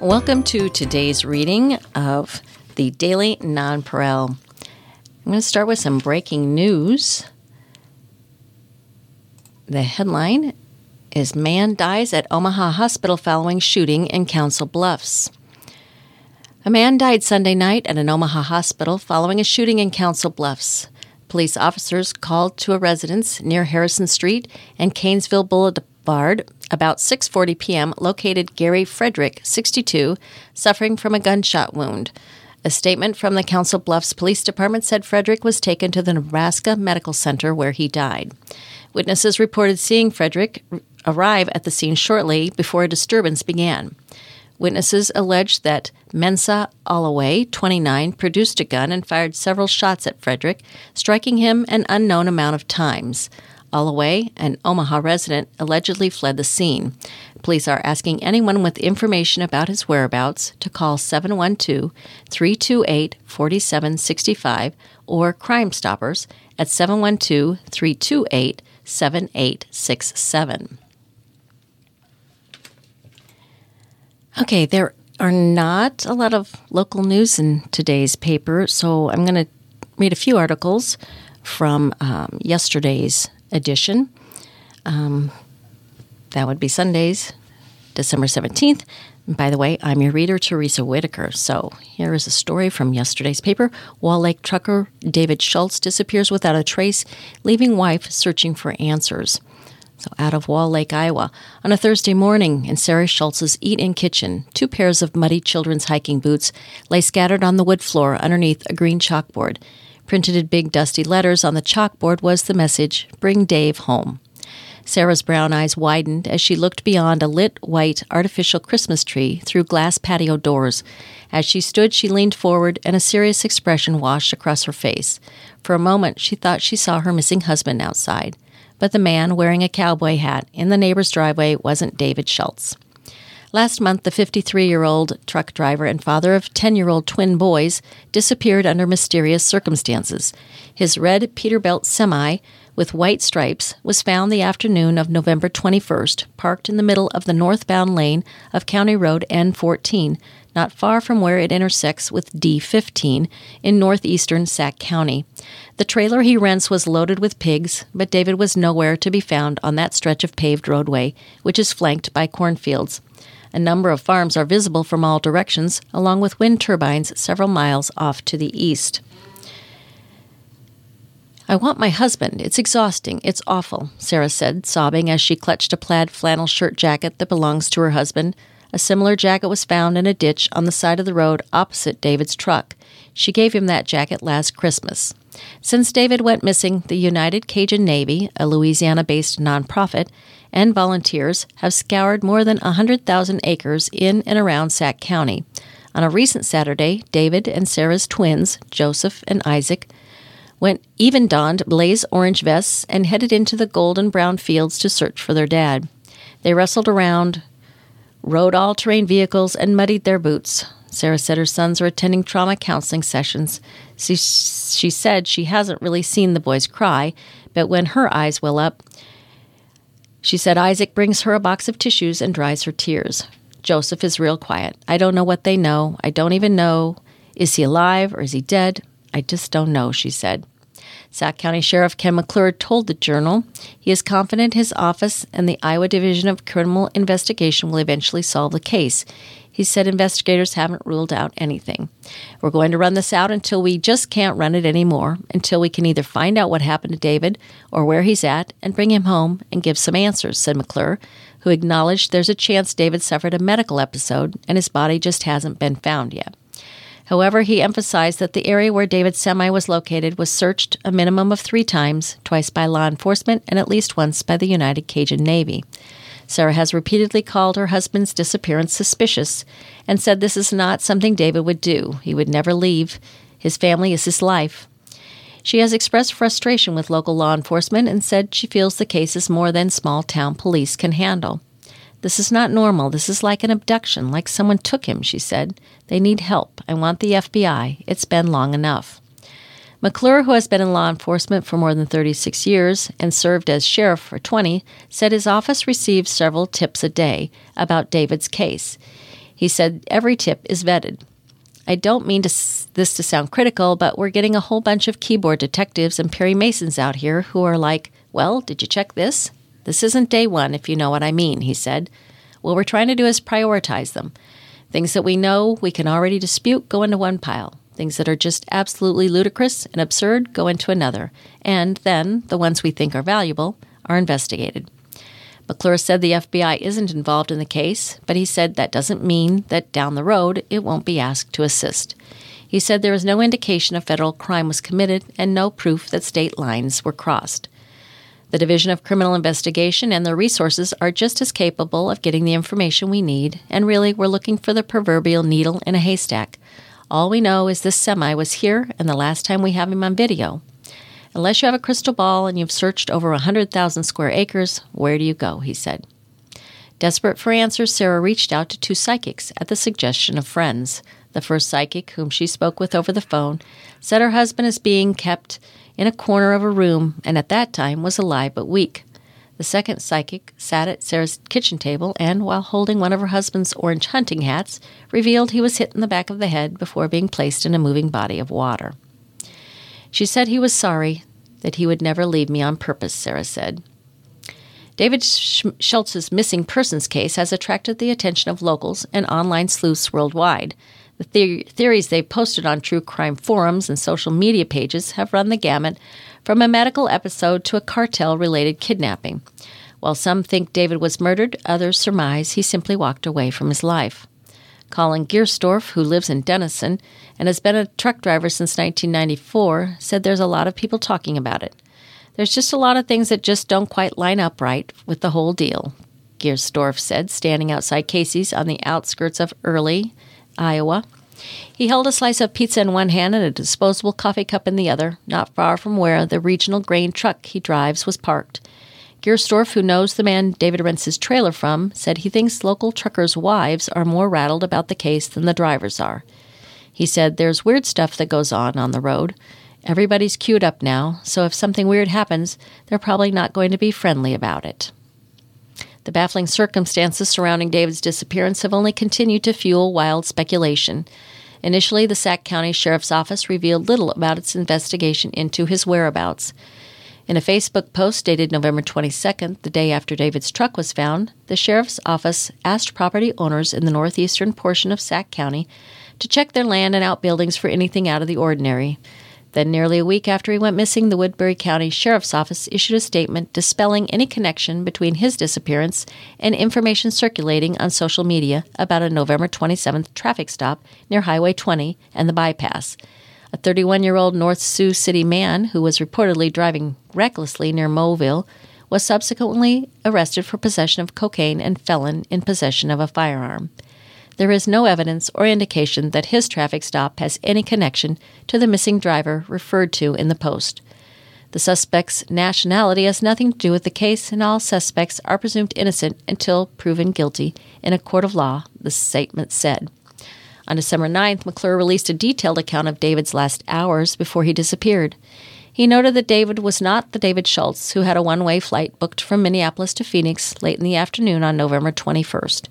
Welcome to today's reading of the Daily Nonpareil. I'm going to start with some breaking news. The headline is Man dies at Omaha hospital following shooting in Council Bluffs. A man died Sunday night at an Omaha hospital following a shooting in Council Bluffs. Police officers called to a residence near Harrison Street and Kanesville About 6:40 p.m. located Gary Frederick, 62, suffering from a gunshot wound. A statement from the Council Bluffs Police Department said Frederick was taken to the Nebraska Medical Center where he died. Witnesses reported seeing Frederick arrive at the scene shortly before a disturbance began. Witnesses alleged that Mensa Alloway, 29, produced a gun and fired several shots at Frederick, striking him an unknown amount of times. Alloway, an Omaha resident, allegedly fled the scene. Police are asking anyone with information about his whereabouts to call 712 328 4765 or Crime Stoppers at 712 328 7867. Okay, there are not a lot of local news in today's paper, so I'm going to read a few articles from um, yesterday's edition. Um, that would be Sundays, December 17th. And by the way, I'm your reader, Teresa Whitaker. So here is a story from yesterday's paper. Wall Lake trucker David Schultz disappears without a trace, leaving wife searching for answers. So, out of Wall Lake, Iowa, on a Thursday morning in Sarah Schultz's eat in kitchen, two pairs of muddy children's hiking boots lay scattered on the wood floor underneath a green chalkboard. Printed in big dusty letters on the chalkboard was the message Bring Dave home. Sarah's brown eyes widened as she looked beyond a lit white artificial Christmas tree through glass patio doors. As she stood, she leaned forward and a serious expression washed across her face. For a moment, she thought she saw her missing husband outside. But the man wearing a cowboy hat in the neighbor's driveway wasn't David Schultz. Last month, the 53 year old truck driver and father of 10 year old twin boys disappeared under mysterious circumstances. His red Peterbilt semi with white stripes was found the afternoon of November 21st, parked in the middle of the northbound lane of County Road N14, not far from where it intersects with D15 in northeastern Sac County. The trailer he rents was loaded with pigs, but David was nowhere to be found on that stretch of paved roadway, which is flanked by cornfields. A number of farms are visible from all directions, along with wind turbines several miles off to the east. I want my husband. It's exhausting. It's awful, Sarah said, sobbing as she clutched a plaid flannel shirt jacket that belongs to her husband. A similar jacket was found in a ditch on the side of the road opposite David's truck. She gave him that jacket last Christmas. Since David went missing, the United Cajun Navy, a Louisiana based nonprofit, and volunteers have scoured more than 100,000 acres in and around Sac County. On a recent Saturday, David and Sarah's twins, Joseph and Isaac, went even donned blaze orange vests and headed into the golden brown fields to search for their dad. They wrestled around, rode all terrain vehicles, and muddied their boots. Sarah said her sons are attending trauma counseling sessions. She, she said she hasn't really seen the boys cry, but when her eyes well up, she said Isaac brings her a box of tissues and dries her tears. Joseph is real quiet. I don't know what they know. I don't even know. Is he alive or is he dead? I just don't know, she said. Sac County Sheriff Ken McClure told the Journal he is confident his office and the Iowa Division of Criminal Investigation will eventually solve the case. He said investigators haven't ruled out anything. We're going to run this out until we just can't run it anymore, until we can either find out what happened to David or where he's at and bring him home and give some answers, said McClure, who acknowledged there's a chance David suffered a medical episode and his body just hasn't been found yet. However, he emphasized that the area where David's semi was located was searched a minimum of three times, twice by law enforcement and at least once by the United Cajun Navy. Sarah has repeatedly called her husband's disappearance suspicious and said this is not something David would do. He would never leave. His family is his life. She has expressed frustration with local law enforcement and said she feels the case is more than small town police can handle. This is not normal. This is like an abduction, like someone took him, she said. They need help. I want the FBI. It's been long enough. McClure, who has been in law enforcement for more than 36 years and served as sheriff for 20, said his office receives several tips a day about David's case. He said every tip is vetted. I don't mean to, this to sound critical, but we're getting a whole bunch of keyboard detectives and Perry Masons out here who are like, well, did you check this? This isn't day one, if you know what I mean, he said. What we're trying to do is prioritize them. Things that we know we can already dispute go into one pile. Things that are just absolutely ludicrous and absurd go into another. And then, the ones we think are valuable are investigated. McClure said the FBI isn't involved in the case, but he said that doesn't mean that down the road it won't be asked to assist. He said there is no indication a federal crime was committed and no proof that state lines were crossed. The Division of Criminal Investigation and their resources are just as capable of getting the information we need, and really, we're looking for the proverbial needle in a haystack. All we know is this semi was here, and the last time we have him on video. Unless you have a crystal ball and you've searched over a 100,000 square acres, where do you go? he said. Desperate for answers, Sarah reached out to two psychics at the suggestion of friends. The first psychic, whom she spoke with over the phone, said her husband is being kept in a corner of a room and at that time was alive but weak. The second psychic sat at Sarah's kitchen table and, while holding one of her husband's orange hunting hats, revealed he was hit in the back of the head before being placed in a moving body of water. She said he was sorry, that he would never leave me on purpose, Sarah said. David Schultz's missing persons case has attracted the attention of locals and online sleuths worldwide. The, the- theories they've posted on true crime forums and social media pages have run the gamut from a medical episode to a cartel related kidnapping. While some think David was murdered, others surmise he simply walked away from his life. Colin Giersdorf, who lives in Denison and has been a truck driver since 1994, said there's a lot of people talking about it. There's just a lot of things that just don't quite line up right with the whole deal, Giersdorf said, standing outside Casey's on the outskirts of Early, Iowa. He held a slice of pizza in one hand and a disposable coffee cup in the other, not far from where the regional grain truck he drives was parked. Giersdorf, who knows the man David rents his trailer from, said he thinks local truckers' wives are more rattled about the case than the drivers are. He said there's weird stuff that goes on on the road. Everybody's queued up now, so if something weird happens, they're probably not going to be friendly about it. The baffling circumstances surrounding David's disappearance have only continued to fuel wild speculation. Initially, the Sac County Sheriff's Office revealed little about its investigation into his whereabouts. In a Facebook post dated November 22nd, the day after David's truck was found, the sheriff's office asked property owners in the northeastern portion of Sac County to check their land and outbuildings for anything out of the ordinary. Then, nearly a week after he went missing, the Woodbury County Sheriff's Office issued a statement dispelling any connection between his disappearance and information circulating on social media about a November 27th traffic stop near Highway 20 and the bypass. A 31 year old North Sioux City man who was reportedly driving recklessly near Moville was subsequently arrested for possession of cocaine and felon in possession of a firearm. There is no evidence or indication that his traffic stop has any connection to the missing driver referred to in the post. The suspect's nationality has nothing to do with the case, and all suspects are presumed innocent until proven guilty in a court of law, the statement said. On December 9th, McClure released a detailed account of David's last hours before he disappeared. He noted that David was not the David Schultz who had a one way flight booked from Minneapolis to Phoenix late in the afternoon on November 21st.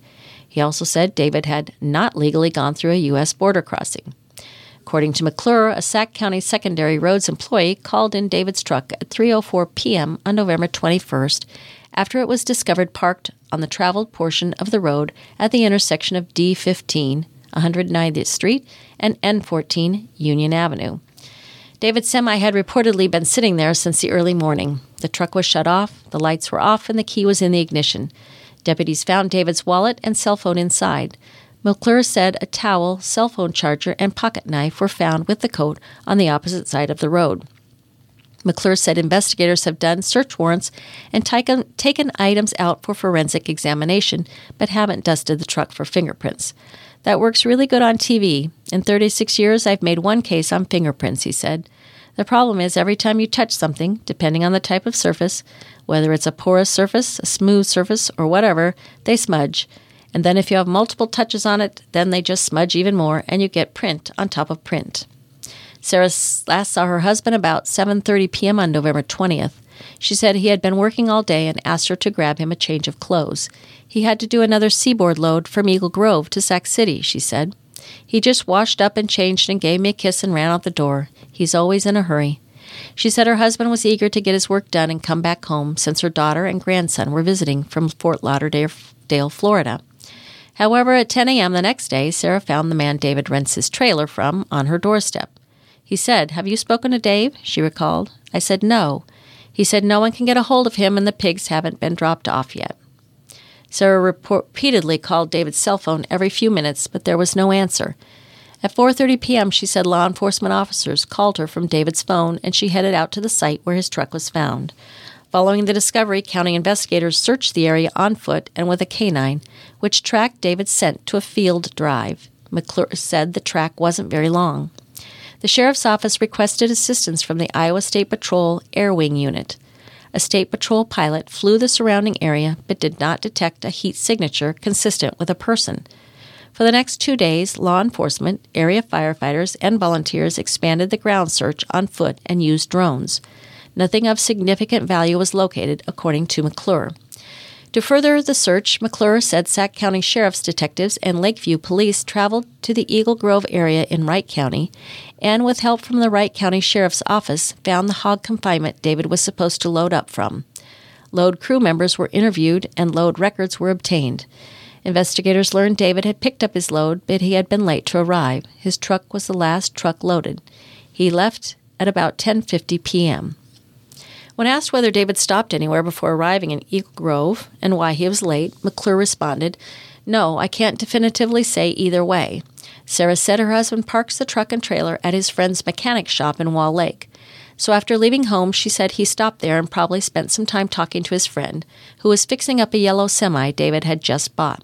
He also said David had not legally gone through a U.S. border crossing. According to McClure, a Sac County Secondary Roads employee called in David's truck at 3:04 p.m. on November 21st after it was discovered parked on the traveled portion of the road at the intersection of D15, 190th Street, and N14, Union Avenue. David's semi had reportedly been sitting there since the early morning. The truck was shut off, the lights were off, and the key was in the ignition. Deputies found David's wallet and cell phone inside. McClure said a towel, cell phone charger, and pocket knife were found with the coat on the opposite side of the road. McClure said investigators have done search warrants and taken, taken items out for forensic examination, but haven't dusted the truck for fingerprints. That works really good on TV. In 36 years, I've made one case on fingerprints, he said. The problem is every time you touch something, depending on the type of surface, whether it's a porous surface, a smooth surface, or whatever, they smudge. And then if you have multiple touches on it, then they just smudge even more and you get print on top of print. Sarah last saw her husband about 7:30 p.m. on November 20th. She said he had been working all day and asked her to grab him a change of clothes. He had to do another seaboard load from Eagle Grove to Sac City, she said. He just washed up and changed and gave me a kiss and ran out the door. He's always in a hurry. She said her husband was eager to get his work done and come back home since her daughter and grandson were visiting from Fort Lauderdale, Florida. However, at 10 a.m. the next day, Sarah found the man David rents his trailer from on her doorstep. He said, Have you spoken to Dave? She recalled. I said, No. He said, No one can get a hold of him and the pigs haven't been dropped off yet. Sarah repeatedly called David's cell phone every few minutes, but there was no answer. At 4:30 p.m., she said law enforcement officers called her from David's phone and she headed out to the site where his truck was found. Following the discovery, county investigators searched the area on foot and with a canine, which tracked David's scent to a field drive. McClure said the track wasn't very long. The sheriff's office requested assistance from the Iowa State Patrol Air Wing Unit. A State Patrol pilot flew the surrounding area but did not detect a heat signature consistent with a person. For the next two days, law enforcement, area firefighters, and volunteers expanded the ground search on foot and used drones. Nothing of significant value was located, according to McClure. To further the search, McClure said Sac County Sheriff's detectives and Lakeview police traveled to the Eagle Grove area in Wright County and, with help from the Wright County Sheriff's Office, found the hog confinement David was supposed to load up from. Load crew members were interviewed and load records were obtained. Investigators learned David had picked up his load, but he had been late to arrive. His truck was the last truck loaded. He left at about 10:50 p.m. When asked whether David stopped anywhere before arriving in Eagle Grove and why he was late, McClure responded, No, I can't definitively say either way. Sarah said her husband parks the truck and trailer at his friend's mechanic shop in Wall Lake. So after leaving home, she said he stopped there and probably spent some time talking to his friend, who was fixing up a yellow semi David had just bought.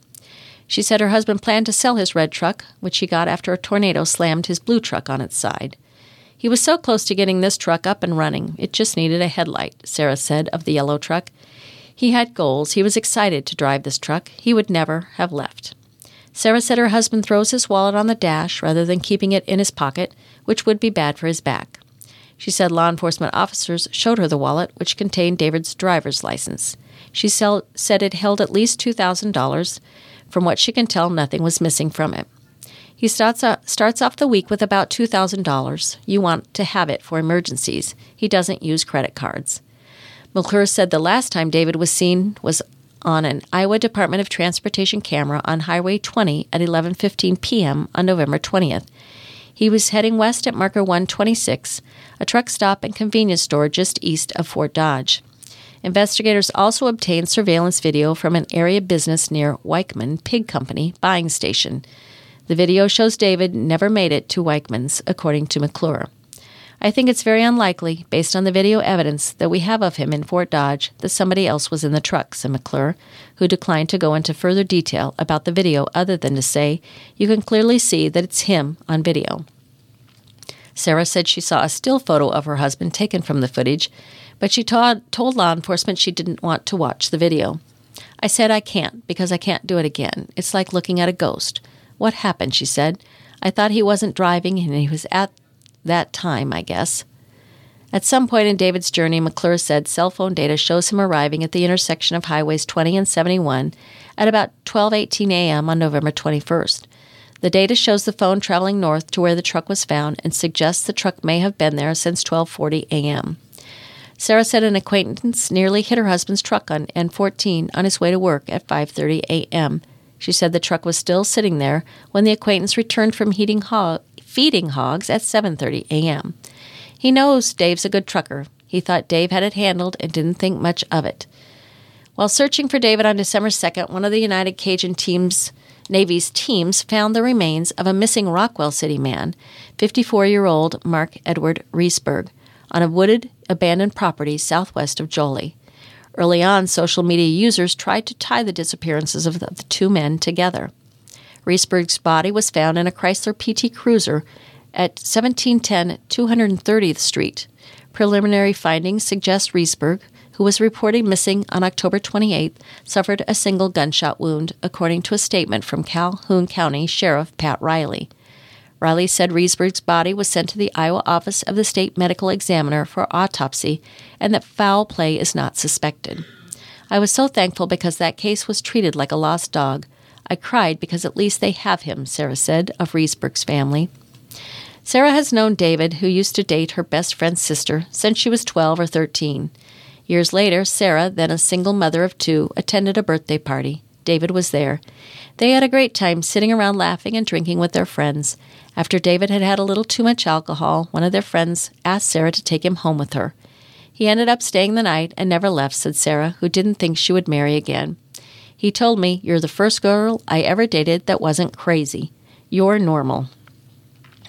She said her husband planned to sell his red truck, which he got after a tornado slammed his blue truck on its side. He was so close to getting this truck up and running, it just needed a headlight, Sarah said of the yellow truck. He had goals. He was excited to drive this truck. He would never have left. Sarah said her husband throws his wallet on the dash rather than keeping it in his pocket, which would be bad for his back. She said law enforcement officers showed her the wallet, which contained David's driver's license. She said it held at least $2,000. From what she can tell, nothing was missing from it. He starts, starts off the week with about $2,000. You want to have it for emergencies. He doesn't use credit cards. McClure said the last time David was seen was on an Iowa Department of Transportation camera on Highway 20 at 11:15 p.m. on November 20th. He was heading west at marker 126, a truck stop and convenience store just east of Fort Dodge. Investigators also obtained surveillance video from an area business near Wiechman Pig Company buying station. The video shows David never made it to Wiechman's, according to McClure. I think it's very unlikely, based on the video evidence that we have of him in Fort Dodge, that somebody else was in the truck, said McClure, who declined to go into further detail about the video other than to say, You can clearly see that it's him on video. Sarah said she saw a still photo of her husband taken from the footage, but she told law enforcement she didn't want to watch the video. I said I can't because I can't do it again. It's like looking at a ghost. What happened? She said. I thought he wasn't driving and he was at that time, I guess. At some point in David's journey, McClure said cell phone data shows him arriving at the intersection of highways 20 and 71 at about 12:18 a.m. on November 21st. The data shows the phone traveling north to where the truck was found and suggests the truck may have been there since 12:40 a.m. Sarah said an acquaintance nearly hit her husband's truck on N14 on his way to work at 5:30 a.m. She said the truck was still sitting there when the acquaintance returned from hog- feeding hogs at 7:30 a.m. He knows Dave's a good trucker. He thought Dave had it handled and didn't think much of it. While searching for David on December 2nd, one of the United Cajun teams Navy's teams found the remains of a missing Rockwell City man, 54-year-old Mark Edward Reesberg, on a wooded, abandoned property southwest of Jolley. Early on, social media users tried to tie the disappearances of the two men together. Reesberg's body was found in a Chrysler PT Cruiser at 1710 230th Street. Preliminary findings suggest Reesberg, who was reported missing on October 28, suffered a single gunshot wound, according to a statement from Calhoun County Sheriff Pat Riley. Riley said Riesberg's body was sent to the Iowa office of the state medical examiner for autopsy and that foul play is not suspected. I was so thankful because that case was treated like a lost dog. I cried because at least they have him, Sarah said of Riesberg's family. Sarah has known David, who used to date her best friend's sister, since she was 12 or 13. Years later, Sarah, then a single mother of two, attended a birthday party. David was there. They had a great time sitting around laughing and drinking with their friends. After David had had a little too much alcohol, one of their friends asked Sarah to take him home with her. He ended up staying the night and never left, said Sarah, who didn't think she would marry again. He told me, You're the first girl I ever dated that wasn't crazy. You're normal.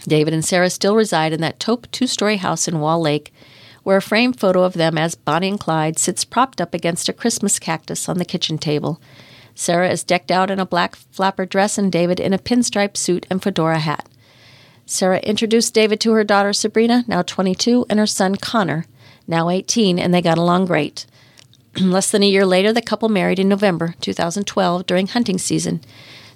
David and Sarah still reside in that taupe two story house in Wall Lake, where a framed photo of them as Bonnie and Clyde sits propped up against a Christmas cactus on the kitchen table. Sarah is decked out in a black flapper dress and David in a pinstripe suit and fedora hat. Sarah introduced David to her daughter Sabrina, now 22, and her son Connor, now 18, and they got along great. Less than a year later, the couple married in November 2012 during hunting season.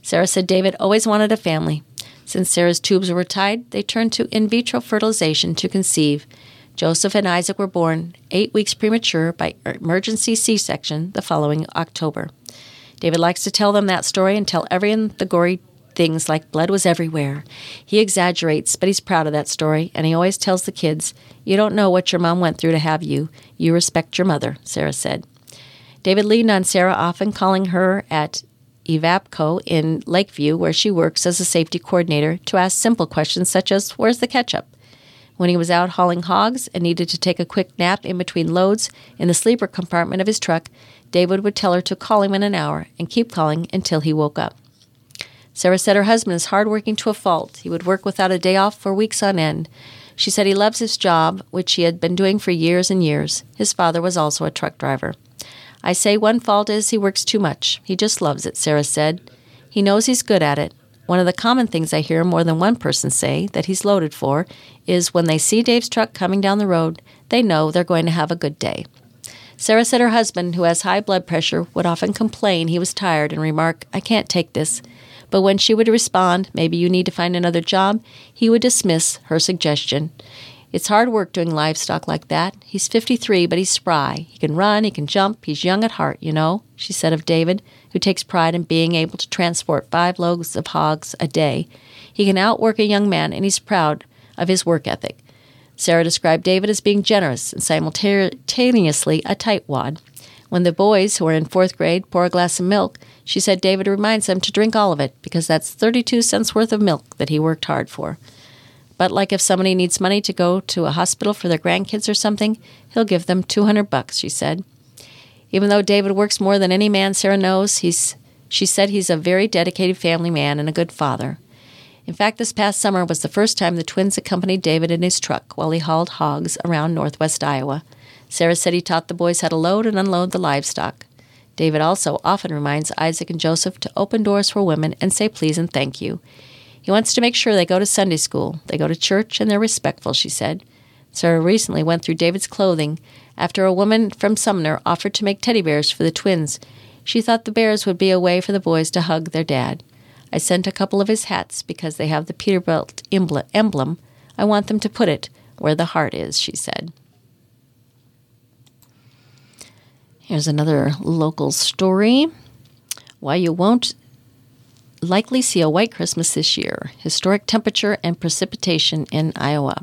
Sarah said David always wanted a family. Since Sarah's tubes were tied, they turned to in vitro fertilization to conceive. Joseph and Isaac were born eight weeks premature by er, emergency C section the following October. David likes to tell them that story and tell everyone the gory things like blood was everywhere. He exaggerates, but he's proud of that story, and he always tells the kids, You don't know what your mom went through to have you. You respect your mother, Sarah said. David leaned on Sarah, often calling her at Evapco in Lakeview, where she works as a safety coordinator, to ask simple questions such as, Where's the ketchup? When he was out hauling hogs and needed to take a quick nap in between loads in the sleeper compartment of his truck, David would tell her to call him in an hour and keep calling until he woke up. Sarah said her husband is hardworking to a fault. He would work without a day off for weeks on end. She said he loves his job, which he had been doing for years and years. His father was also a truck driver. I say one fault is he works too much. He just loves it, Sarah said. He knows he's good at it. One of the common things I hear more than one person say that he's loaded for is when they see Dave's truck coming down the road, they know they're going to have a good day. Sarah said her husband, who has high blood pressure, would often complain he was tired and remark, I can't take this. But when she would respond, maybe you need to find another job, he would dismiss her suggestion. It's hard work doing livestock like that. He's 53, but he's spry. He can run, he can jump, he's young at heart, you know, she said of David, who takes pride in being able to transport five loads of hogs a day. He can outwork a young man, and he's proud of his work ethic. Sarah described David as being generous and simultaneously a tightwad. When the boys, who are in fourth grade, pour a glass of milk, she said David reminds them to drink all of it because that's 32 cents worth of milk that he worked hard for. But like if somebody needs money to go to a hospital for their grandkids or something, he'll give them 200 bucks, she said. Even though David works more than any man Sarah knows, he's she said he's a very dedicated family man and a good father. In fact, this past summer was the first time the twins accompanied David in his truck while he hauled hogs around northwest Iowa. Sarah said he taught the boys how to load and unload the livestock. David also often reminds Isaac and Joseph to open doors for women and say please and thank you. He wants to make sure they go to Sunday school, they go to church, and they're respectful, she said. Sarah recently went through David's clothing after a woman from Sumner offered to make teddy bears for the twins. She thought the bears would be a way for the boys to hug their dad. I sent a couple of his hats because they have the Peterbilt emblem. I want them to put it where the heart is, she said. Here's another local story. Why you won't likely see a white Christmas this year. Historic temperature and precipitation in Iowa.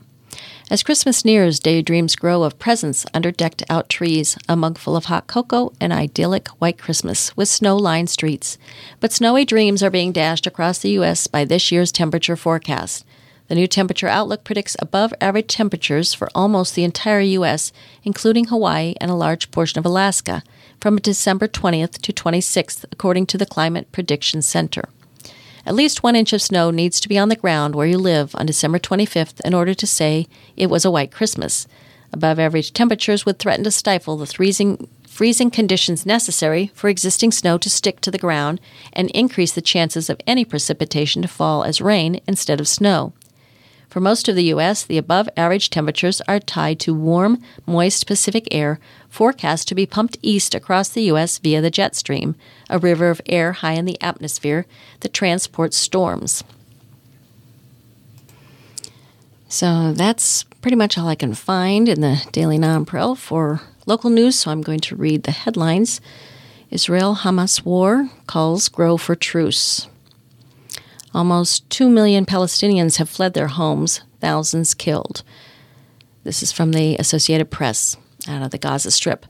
As Christmas nears, daydreams grow of presents under decked out trees, a mug full of hot cocoa, an idyllic white Christmas with snow lined streets. But snowy dreams are being dashed across the U.S. by this year's temperature forecast. The new temperature outlook predicts above average temperatures for almost the entire U.S., including Hawaii and a large portion of Alaska, from December 20th to 26th, according to the Climate Prediction Center. At least one inch of snow needs to be on the ground where you live on December 25th in order to say it was a white Christmas. Above average temperatures would threaten to stifle the freezing, freezing conditions necessary for existing snow to stick to the ground and increase the chances of any precipitation to fall as rain instead of snow. For most of the U.S., the above average temperatures are tied to warm, moist Pacific air forecast to be pumped east across the U.S. via the jet stream, a river of air high in the atmosphere that transports storms. So that's pretty much all I can find in the Daily Nonpareil for local news, so I'm going to read the headlines. Israel Hamas war calls grow for truce. Almost 2 million Palestinians have fled their homes, thousands killed. This is from the Associated Press out of the Gaza Strip.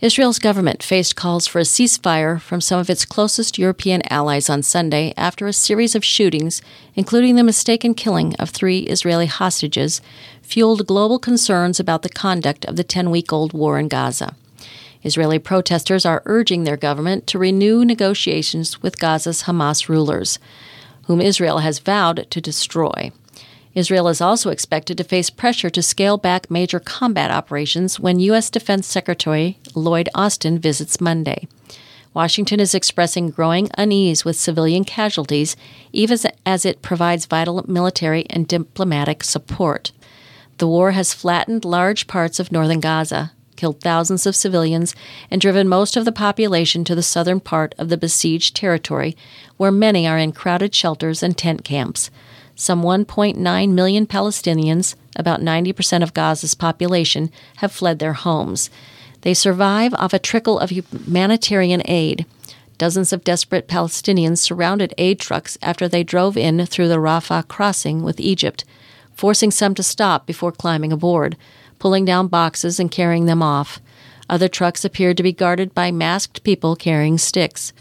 Israel's government faced calls for a ceasefire from some of its closest European allies on Sunday after a series of shootings, including the mistaken killing of three Israeli hostages, fueled global concerns about the conduct of the 10 week old war in Gaza. Israeli protesters are urging their government to renew negotiations with Gaza's Hamas rulers, whom Israel has vowed to destroy. Israel is also expected to face pressure to scale back major combat operations when U.S. Defense Secretary Lloyd Austin visits Monday. Washington is expressing growing unease with civilian casualties, even as it provides vital military and diplomatic support. The war has flattened large parts of northern Gaza, killed thousands of civilians, and driven most of the population to the southern part of the besieged territory, where many are in crowded shelters and tent camps. Some 1.9 million Palestinians, about 90% of Gaza's population, have fled their homes. They survive off a trickle of humanitarian aid. Dozens of desperate Palestinians surrounded aid trucks after they drove in through the Rafah crossing with Egypt, forcing some to stop before climbing aboard, pulling down boxes and carrying them off. Other trucks appeared to be guarded by masked people carrying sticks.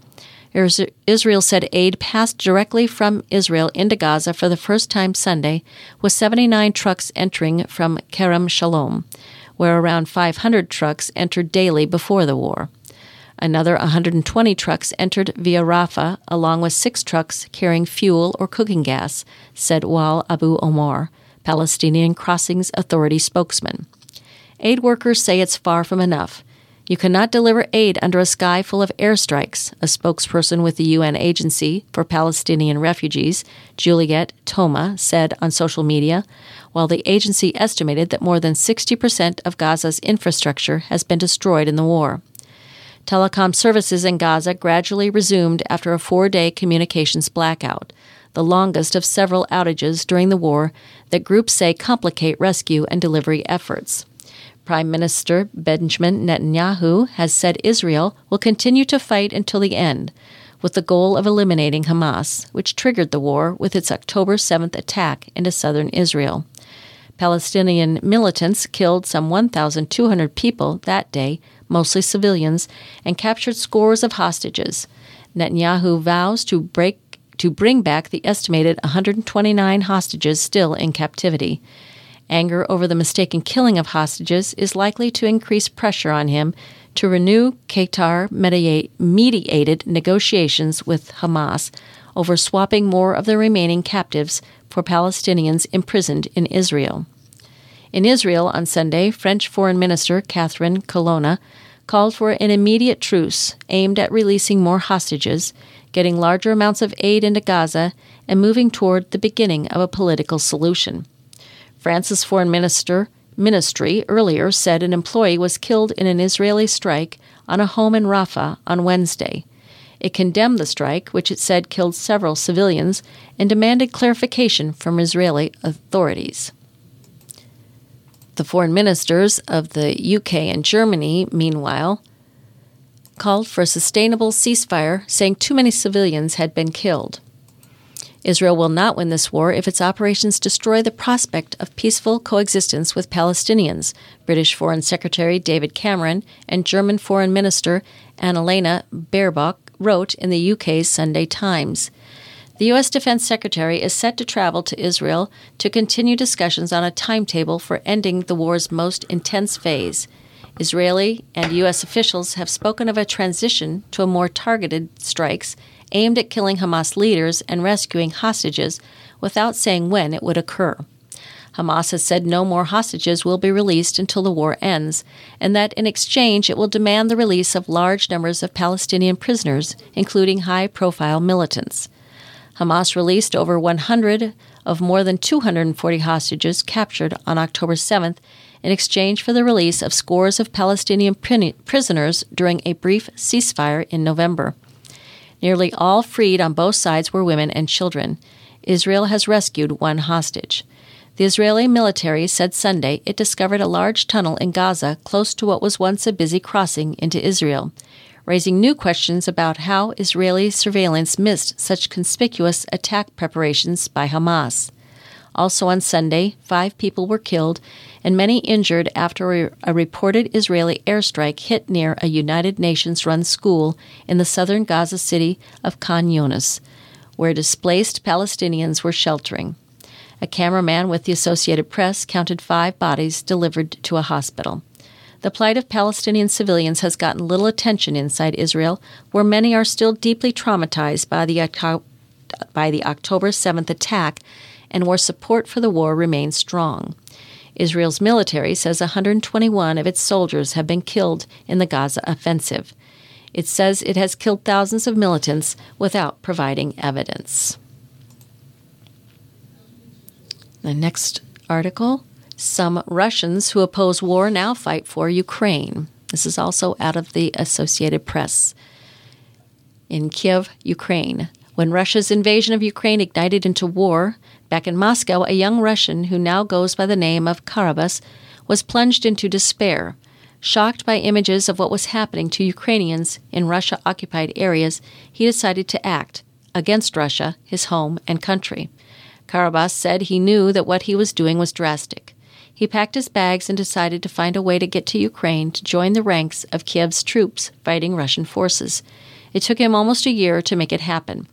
Israel said aid passed directly from Israel into Gaza for the first time Sunday, with 79 trucks entering from Kerem Shalom, where around 500 trucks entered daily before the war. Another 120 trucks entered via Rafah, along with six trucks carrying fuel or cooking gas, said Wael Abu Omar, Palestinian Crossings Authority spokesman. Aid workers say it's far from enough. You cannot deliver aid under a sky full of airstrikes, a spokesperson with the UN Agency for Palestinian Refugees, Juliette Touma, said on social media, while the agency estimated that more than 60% of Gaza's infrastructure has been destroyed in the war. Telecom services in Gaza gradually resumed after a four day communications blackout, the longest of several outages during the war that groups say complicate rescue and delivery efforts. Prime Minister Benjamin Netanyahu has said Israel will continue to fight until the end, with the goal of eliminating Hamas, which triggered the war with its October 7th attack into southern Israel. Palestinian militants killed some 1,200 people that day, mostly civilians, and captured scores of hostages. Netanyahu vows to break to bring back the estimated 129 hostages still in captivity. Anger over the mistaken killing of hostages is likely to increase pressure on him to renew Qatar mediated negotiations with Hamas over swapping more of the remaining captives for Palestinians imprisoned in Israel. In Israel on Sunday, French Foreign Minister Catherine Colonna called for an immediate truce aimed at releasing more hostages, getting larger amounts of aid into Gaza, and moving toward the beginning of a political solution. France's foreign minister ministry earlier said an employee was killed in an Israeli strike on a home in Rafah on Wednesday. It condemned the strike, which it said killed several civilians, and demanded clarification from Israeli authorities. The foreign ministers of the UK and Germany, meanwhile, called for a sustainable ceasefire, saying too many civilians had been killed. Israel will not win this war if its operations destroy the prospect of peaceful coexistence with Palestinians, British Foreign Secretary David Cameron and German Foreign Minister Annalena Baerbock wrote in the UK's Sunday Times. The U.S. Defense Secretary is set to travel to Israel to continue discussions on a timetable for ending the war's most intense phase. Israeli and U.S. officials have spoken of a transition to more targeted strikes aimed at killing Hamas leaders and rescuing hostages without saying when it would occur. Hamas has said no more hostages will be released until the war ends, and that in exchange it will demand the release of large numbers of Palestinian prisoners, including high profile militants. Hamas released over 100 of more than 240 hostages captured on October 7th in exchange for the release of scores of Palestinian prisoners during a brief ceasefire in November. Nearly all freed on both sides were women and children. Israel has rescued one hostage. The Israeli military said Sunday it discovered a large tunnel in Gaza close to what was once a busy crossing into Israel, raising new questions about how Israeli surveillance missed such conspicuous attack preparations by Hamas. Also on Sunday, five people were killed and many injured after a reported Israeli airstrike hit near a United Nations run school in the southern Gaza city of Khan Yunis, where displaced Palestinians were sheltering. A cameraman with the Associated Press counted five bodies delivered to a hospital. The plight of Palestinian civilians has gotten little attention inside Israel, where many are still deeply traumatized by the, by the October 7th attack and where support for the war remains strong. Israel's military says 121 of its soldiers have been killed in the Gaza offensive. It says it has killed thousands of militants without providing evidence. The next article Some Russians who oppose war now fight for Ukraine. This is also out of the Associated Press. In Kiev, Ukraine, when Russia's invasion of Ukraine ignited into war, back in Moscow, a young Russian who now goes by the name of Karabas was plunged into despair. Shocked by images of what was happening to Ukrainians in Russia occupied areas, he decided to act against Russia, his home and country. Karabas said he knew that what he was doing was drastic. He packed his bags and decided to find a way to get to Ukraine to join the ranks of Kiev's troops fighting Russian forces. It took him almost a year to make it happen.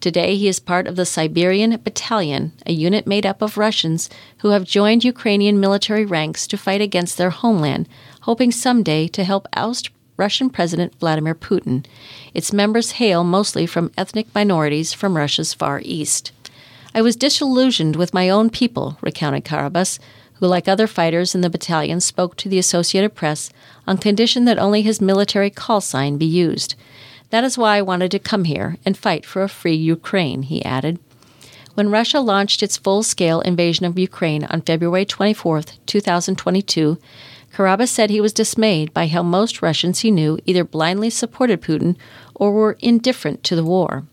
Today, he is part of the Siberian Battalion, a unit made up of Russians who have joined Ukrainian military ranks to fight against their homeland, hoping someday to help oust Russian President Vladimir Putin. Its members hail mostly from ethnic minorities from Russia's far east. I was disillusioned with my own people, recounted Karabas, who, like other fighters in the battalion, spoke to the Associated Press on condition that only his military call sign be used. That is why I wanted to come here and fight for a free Ukraine, he added. When Russia launched its full scale invasion of Ukraine on February 24, 2022, Karabas said he was dismayed by how most Russians he knew either blindly supported Putin or were indifferent to the war.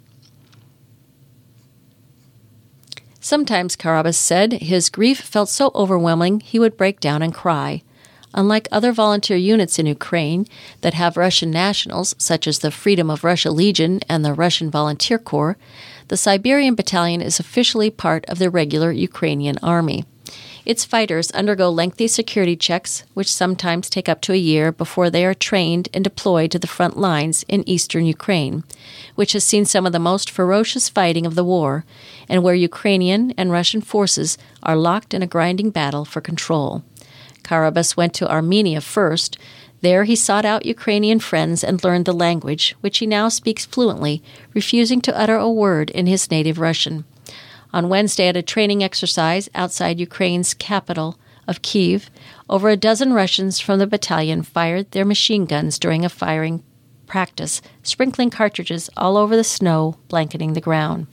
Sometimes, Karabas said, his grief felt so overwhelming he would break down and cry. Unlike other volunteer units in Ukraine that have Russian nationals, such as the Freedom of Russia Legion and the Russian Volunteer Corps, the Siberian Battalion is officially part of the regular Ukrainian army. Its fighters undergo lengthy security checks, which sometimes take up to a year before they are trained and deployed to the front lines in eastern Ukraine, which has seen some of the most ferocious fighting of the war, and where Ukrainian and Russian forces are locked in a grinding battle for control. Karabas went to Armenia first. There he sought out Ukrainian friends and learned the language, which he now speaks fluently, refusing to utter a word in his native Russian. On Wednesday, at a training exercise outside Ukraine's capital of Kiev, over a dozen Russians from the battalion fired their machine guns during a firing practice, sprinkling cartridges all over the snow blanketing the ground.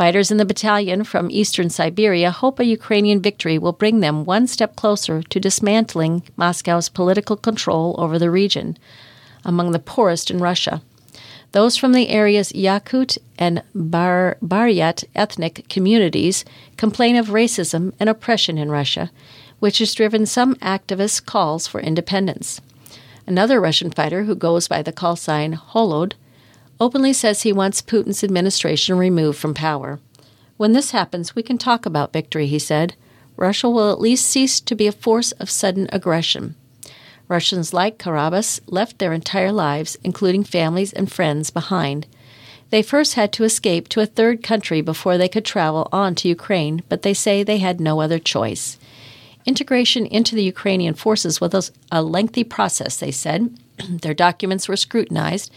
Fighters in the battalion from eastern Siberia hope a Ukrainian victory will bring them one step closer to dismantling Moscow's political control over the region, among the poorest in Russia. Those from the area's Yakut and Bar- Buryat ethnic communities complain of racism and oppression in Russia, which has driven some activists' calls for independence. Another Russian fighter who goes by the call sign Holod openly says he wants Putin's administration removed from power. When this happens, we can talk about victory, he said. Russia will at least cease to be a force of sudden aggression. Russians like Karabas left their entire lives, including families and friends, behind. They first had to escape to a third country before they could travel on to Ukraine, but they say they had no other choice. Integration into the Ukrainian forces was a lengthy process, they said. Their documents were scrutinized,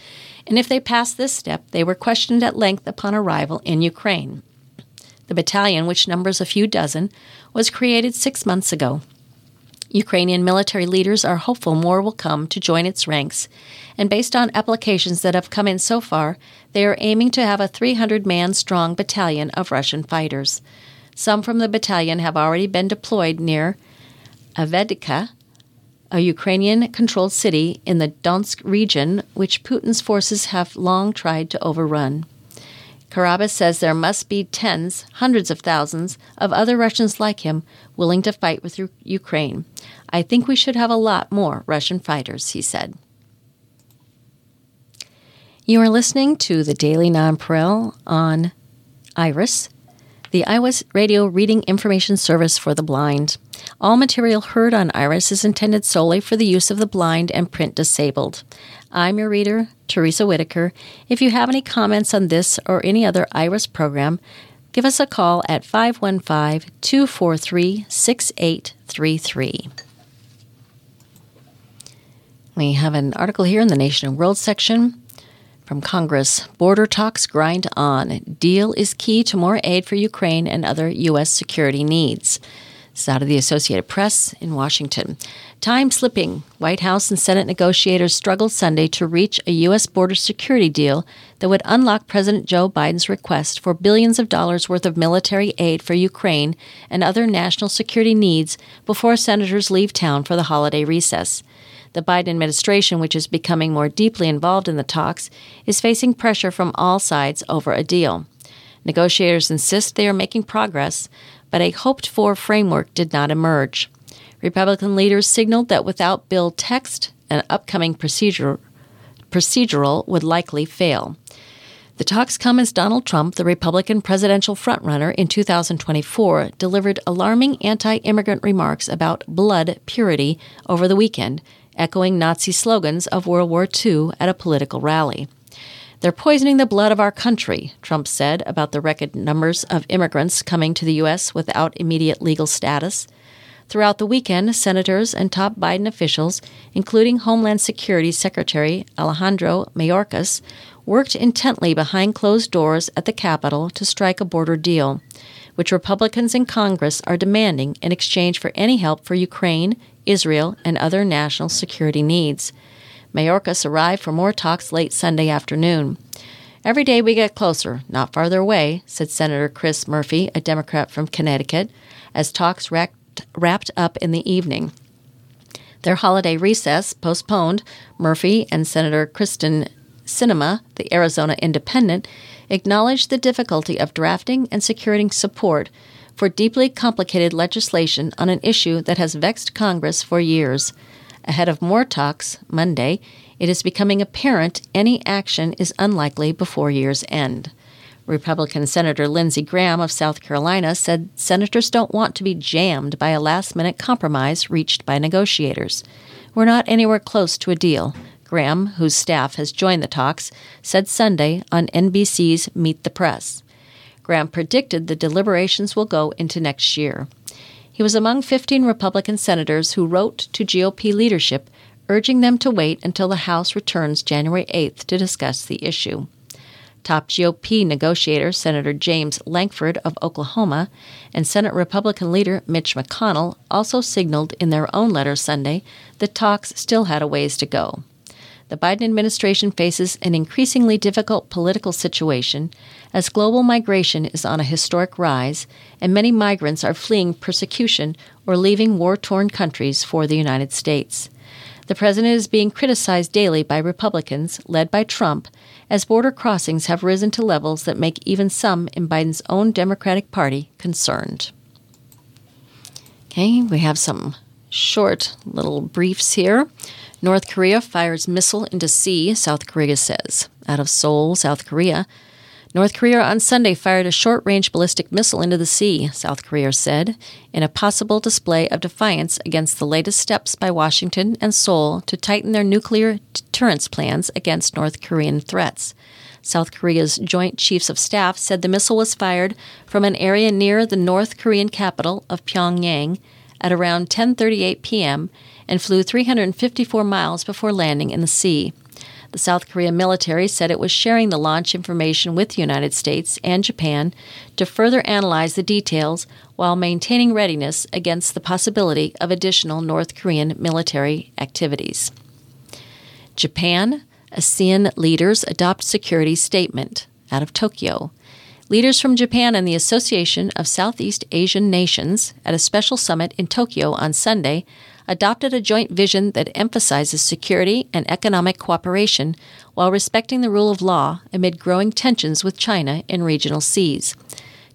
and if they passed this step, they were questioned at length upon arrival in Ukraine. The battalion, which numbers a few dozen, was created six months ago. Ukrainian military leaders are hopeful more will come to join its ranks, and based on applications that have come in so far, they are aiming to have a 300 man strong battalion of Russian fighters. Some from the battalion have already been deployed near Avdiivka, a Ukrainian controlled city in the Donetsk region, which Putin's forces have long tried to overrun. Karabas says there must be tens, hundreds of thousands of other Russians like him willing to fight with Ukraine. I think we should have a lot more Russian fighters, he said. You are listening to the Daily Nonpareil on Iris, the Iowa Radio Reading Information Service for the Blind. All material heard on Iris is intended solely for the use of the blind and print disabled. I'm your reader, Teresa Whitaker. If you have any comments on this or any other IRIS program, give us a call at 515 243 6833. We have an article here in the Nation and World section from Congress. Border talks grind on. Deal is key to more aid for Ukraine and other U.S. security needs. This is out of the Associated Press in Washington. Time slipping. White House and Senate negotiators struggled Sunday to reach a U.S. border security deal that would unlock President Joe Biden's request for billions of dollars worth of military aid for Ukraine and other national security needs before senators leave town for the holiday recess. The Biden administration, which is becoming more deeply involved in the talks, is facing pressure from all sides over a deal. Negotiators insist they are making progress, but a hoped for framework did not emerge. Republican leaders signaled that without bill text, an upcoming procedure, procedural would likely fail. The talks come as Donald Trump, the Republican presidential frontrunner in 2024, delivered alarming anti immigrant remarks about blood purity over the weekend, echoing Nazi slogans of World War II at a political rally. They're poisoning the blood of our country, Trump said about the record numbers of immigrants coming to the U.S. without immediate legal status. Throughout the weekend, senators and top Biden officials, including Homeland Security Secretary Alejandro Mayorkas, worked intently behind closed doors at the Capitol to strike a border deal, which Republicans in Congress are demanding in exchange for any help for Ukraine, Israel, and other national security needs. Mayorkas arrived for more talks late Sunday afternoon. Every day we get closer, not farther away, said Senator Chris Murphy, a Democrat from Connecticut, as talks wrapped, wrapped up in the evening. Their holiday recess postponed, Murphy and Senator Kyrsten Sinema, the Arizona Independent, acknowledged the difficulty of drafting and securing support for deeply complicated legislation on an issue that has vexed Congress for years. Ahead of more talks Monday, it is becoming apparent any action is unlikely before year's end. Republican Senator Lindsey Graham of South Carolina said senators don't want to be jammed by a last minute compromise reached by negotiators. We're not anywhere close to a deal. Graham, whose staff has joined the talks, said Sunday on NBC's Meet the Press. Graham predicted the deliberations will go into next year. He was among 15 Republican senators who wrote to GOP leadership urging them to wait until the House returns January 8th to discuss the issue. Top GOP negotiator Senator James Lankford of Oklahoma and Senate Republican leader Mitch McConnell also signaled in their own letter Sunday that talks still had a ways to go. The Biden administration faces an increasingly difficult political situation as global migration is on a historic rise and many migrants are fleeing persecution or leaving war torn countries for the United States. The president is being criticized daily by Republicans, led by Trump, as border crossings have risen to levels that make even some in Biden's own Democratic Party concerned. Okay, we have some short little briefs here. North Korea fires missile into sea, South Korea says. Out of Seoul, South Korea, North Korea on Sunday fired a short range ballistic missile into the sea, South Korea said, in a possible display of defiance against the latest steps by Washington and Seoul to tighten their nuclear deterrence plans against North Korean threats. South Korea's Joint Chiefs of Staff said the missile was fired from an area near the North Korean capital of Pyongyang at around 10:38 p.m. and flew 354 miles before landing in the sea. The South Korea military said it was sharing the launch information with the United States and Japan to further analyze the details while maintaining readiness against the possibility of additional North Korean military activities. Japan, ASEAN leaders adopt security statement out of Tokyo. Leaders from Japan and the Association of Southeast Asian Nations, at a special summit in Tokyo on Sunday, adopted a joint vision that emphasizes security and economic cooperation while respecting the rule of law amid growing tensions with China in regional seas.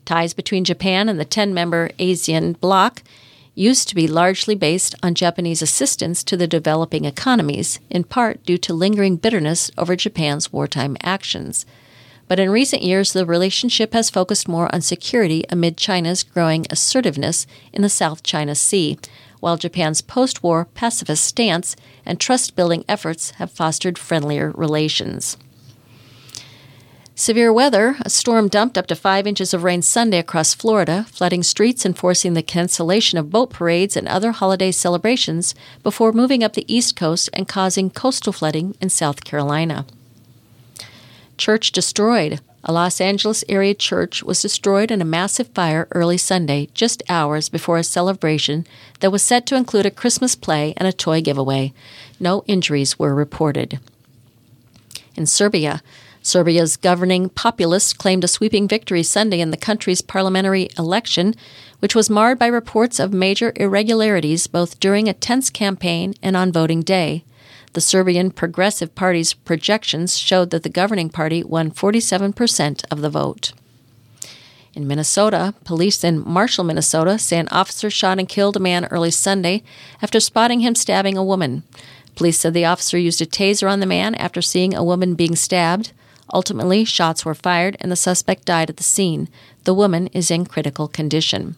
Ties between Japan and the 10 member ASEAN bloc used to be largely based on Japanese assistance to the developing economies, in part due to lingering bitterness over Japan's wartime actions. But in recent years, the relationship has focused more on security amid China's growing assertiveness in the South China Sea, while Japan's post war pacifist stance and trust building efforts have fostered friendlier relations. Severe weather, a storm dumped up to five inches of rain Sunday across Florida, flooding streets and forcing the cancellation of boat parades and other holiday celebrations before moving up the East Coast and causing coastal flooding in South Carolina. Church destroyed. A Los Angeles area church was destroyed in a massive fire early Sunday, just hours before a celebration that was set to include a Christmas play and a toy giveaway. No injuries were reported. In Serbia, Serbia's governing populists claimed a sweeping victory Sunday in the country's parliamentary election, which was marred by reports of major irregularities both during a tense campaign and on voting day. The Serbian Progressive Party's projections showed that the governing party won 47% of the vote. In Minnesota, police in Marshall, Minnesota say an officer shot and killed a man early Sunday after spotting him stabbing a woman. Police said the officer used a taser on the man after seeing a woman being stabbed. Ultimately, shots were fired and the suspect died at the scene. The woman is in critical condition.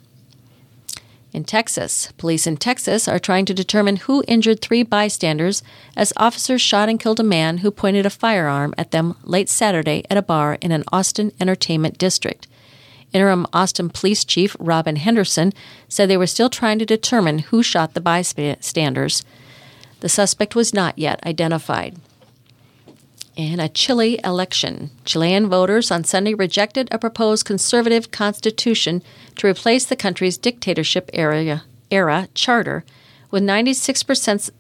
In Texas, police in Texas are trying to determine who injured three bystanders as officers shot and killed a man who pointed a firearm at them late Saturday at a bar in an Austin entertainment district. Interim Austin Police Chief Robin Henderson said they were still trying to determine who shot the bystanders. The suspect was not yet identified in a Chile election. Chilean voters on Sunday rejected a proposed conservative constitution to replace the country's dictatorship era, era charter. With 96%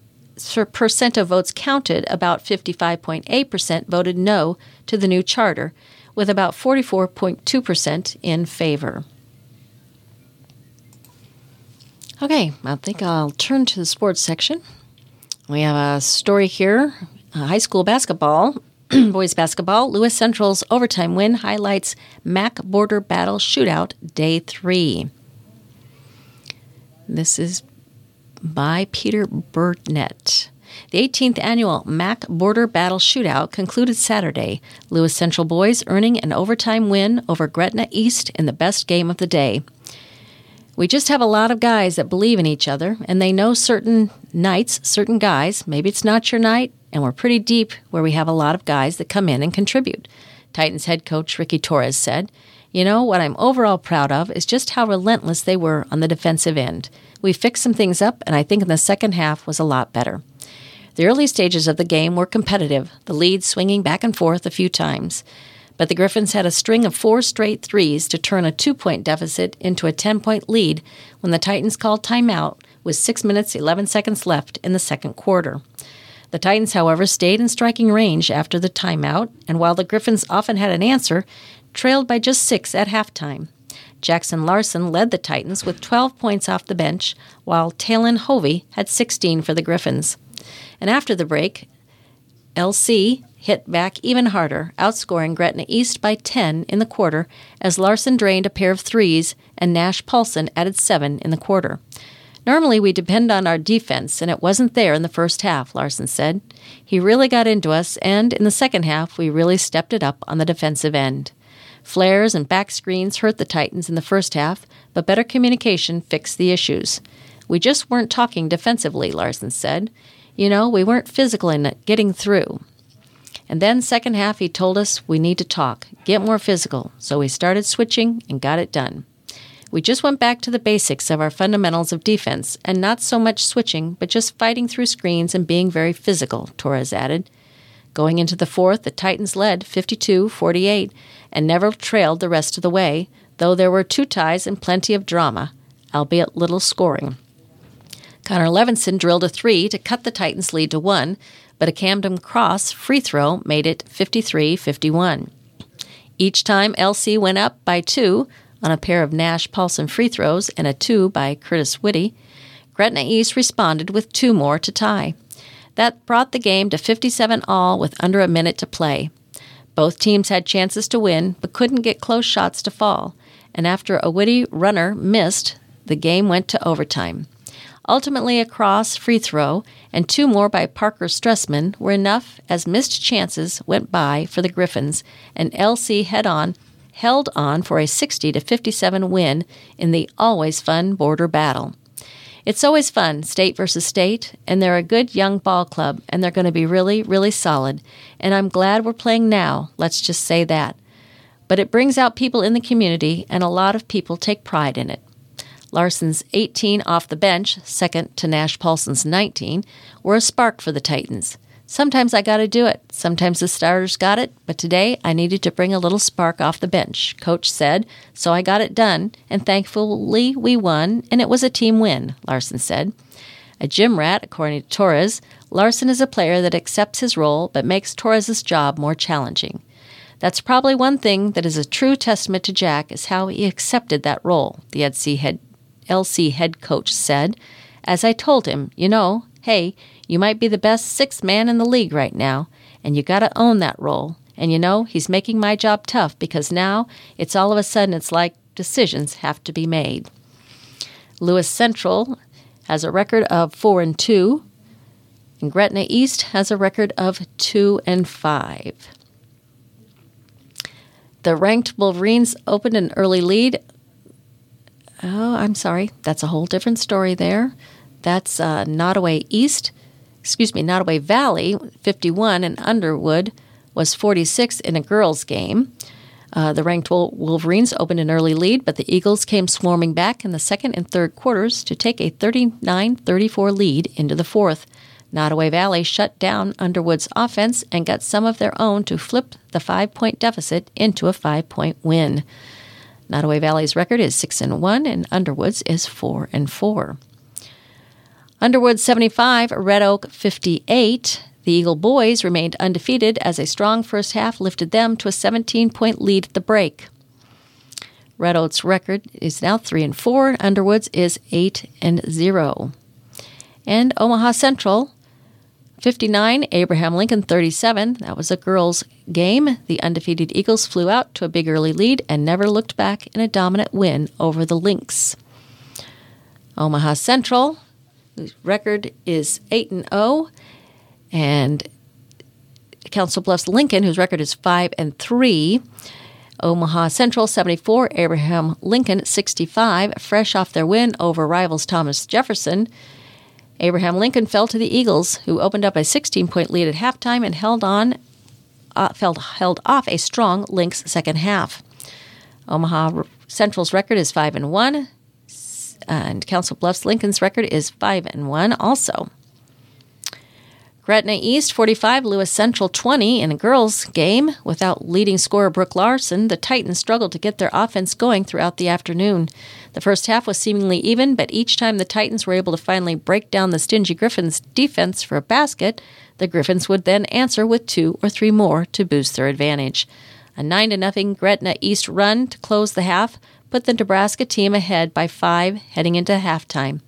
of votes counted, about 55.8% voted no to the new charter, with about 44.2% in favor. Okay, I think I'll turn to the sports section. We have a story here uh, high school basketball, boys basketball, Lewis Central's overtime win highlights MAC Border Battle Shootout Day 3. This is by Peter Burnett. The 18th annual MAC Border Battle Shootout concluded Saturday, Lewis Central boys earning an overtime win over Gretna East in the best game of the day. We just have a lot of guys that believe in each other, and they know certain nights, certain guys. Maybe it's not your night, and we're pretty deep where we have a lot of guys that come in and contribute. Titans head coach Ricky Torres said, You know, what I'm overall proud of is just how relentless they were on the defensive end. We fixed some things up, and I think in the second half was a lot better. The early stages of the game were competitive, the lead swinging back and forth a few times. But the Griffins had a string of four straight threes to turn a two point deficit into a 10 point lead when the Titans called timeout with 6 minutes 11 seconds left in the second quarter. The Titans, however, stayed in striking range after the timeout, and while the Griffins often had an answer, trailed by just six at halftime. Jackson Larson led the Titans with 12 points off the bench, while Talon Hovey had 16 for the Griffins. And after the break, LC hit back even harder, outscoring Gretna East by 10 in the quarter as Larson drained a pair of threes and Nash Paulson added seven in the quarter. Normally, we depend on our defense, and it wasn't there in the first half, Larson said. He really got into us, and in the second half, we really stepped it up on the defensive end. Flares and back screens hurt the Titans in the first half, but better communication fixed the issues. We just weren't talking defensively, Larson said. You know, we weren't physical in getting through. And then, second half, he told us we need to talk, get more physical. So we started switching and got it done. We just went back to the basics of our fundamentals of defense, and not so much switching, but just fighting through screens and being very physical, Torres added. Going into the fourth, the Titans led 52 48 and never trailed the rest of the way, though there were two ties and plenty of drama, albeit little scoring. Connor Levinson drilled a three to cut the Titans' lead to one, but a Camden Cross free throw made it 53 51. Each time LC went up by two, on a pair of Nash Paulson free throws and a two by Curtis Whitty. Gretna East responded with two more to tie. That brought the game to 57 all with under a minute to play. Both teams had chances to win, but couldn't get close shots to fall, and after a Whitty runner missed, the game went to overtime. Ultimately, a cross free throw and two more by Parker Stressman were enough as missed chances went by for the Griffins, and LC head on held on for a 60 to 57 win in the always fun border battle. It's always fun, state versus state, and they're a good young ball club, and they're going to be really, really solid. And I'm glad we're playing now, let's just say that. But it brings out people in the community, and a lot of people take pride in it. Larson's 18 off the bench, second to Nash Paulson's 19, were a spark for the Titans. Sometimes I got to do it. Sometimes the starters got it, but today I needed to bring a little spark off the bench, coach said, so I got it done, and thankfully we won, and it was a team win, Larson said. A gym rat, according to Torres, Larson is a player that accepts his role but makes Torres's job more challenging. That's probably one thing that is a true testament to Jack is how he accepted that role, the LC head, LC head coach said. As I told him, you know, hey, you might be the best sixth man in the league right now, and you got to own that role. And you know, he's making my job tough because now it's all of a sudden it's like decisions have to be made. Lewis Central has a record of 4 and 2, and Gretna East has a record of 2 and 5. The ranked Wolverines opened an early lead. Oh, I'm sorry. That's a whole different story there. That's uh, Nodaway East excuse me, Nodaway Valley 51 and Underwood was 46 in a girls' game. Uh, the ranked Wolverines opened an early lead, but the Eagles came swarming back in the second and third quarters to take a 39 34 lead into the fourth. Nodaway Valley shut down Underwood's offense and got some of their own to flip the five point deficit into a five point win. Nodaway Valley's record is 6 and 1, and Underwood's is 4 and 4. Underwood 75, Red Oak 58. The Eagle boys remained undefeated as a strong first half lifted them to a 17 point lead at the break. Red Oak's record is now 3 and 4, Underwood's is 8 and 0. And Omaha Central 59, Abraham Lincoln 37. That was a girls' game. The undefeated Eagles flew out to a big early lead and never looked back in a dominant win over the Lynx. Omaha Central whose record is 8 and 0, and Council Bluffs Lincoln, whose record is 5 and 3. Omaha Central 74, Abraham Lincoln 65, fresh off their win over rivals Thomas Jefferson. Abraham Lincoln fell to the Eagles, who opened up a 16 point lead at halftime and held on uh, felt, held off a strong Lynx second half. Omaha Central's record is 5 and 1 and Council Bluffs Lincoln's record is 5 and 1 also. Gretna East 45, Lewis Central 20 in a girls' game. Without leading scorer Brooke Larson, the Titans struggled to get their offense going throughout the afternoon. The first half was seemingly even, but each time the Titans were able to finally break down the stingy Griffins' defense for a basket, the Griffins would then answer with two or three more to boost their advantage. A 9 0 Gretna East run to close the half put the Nebraska team ahead by five heading into halftime.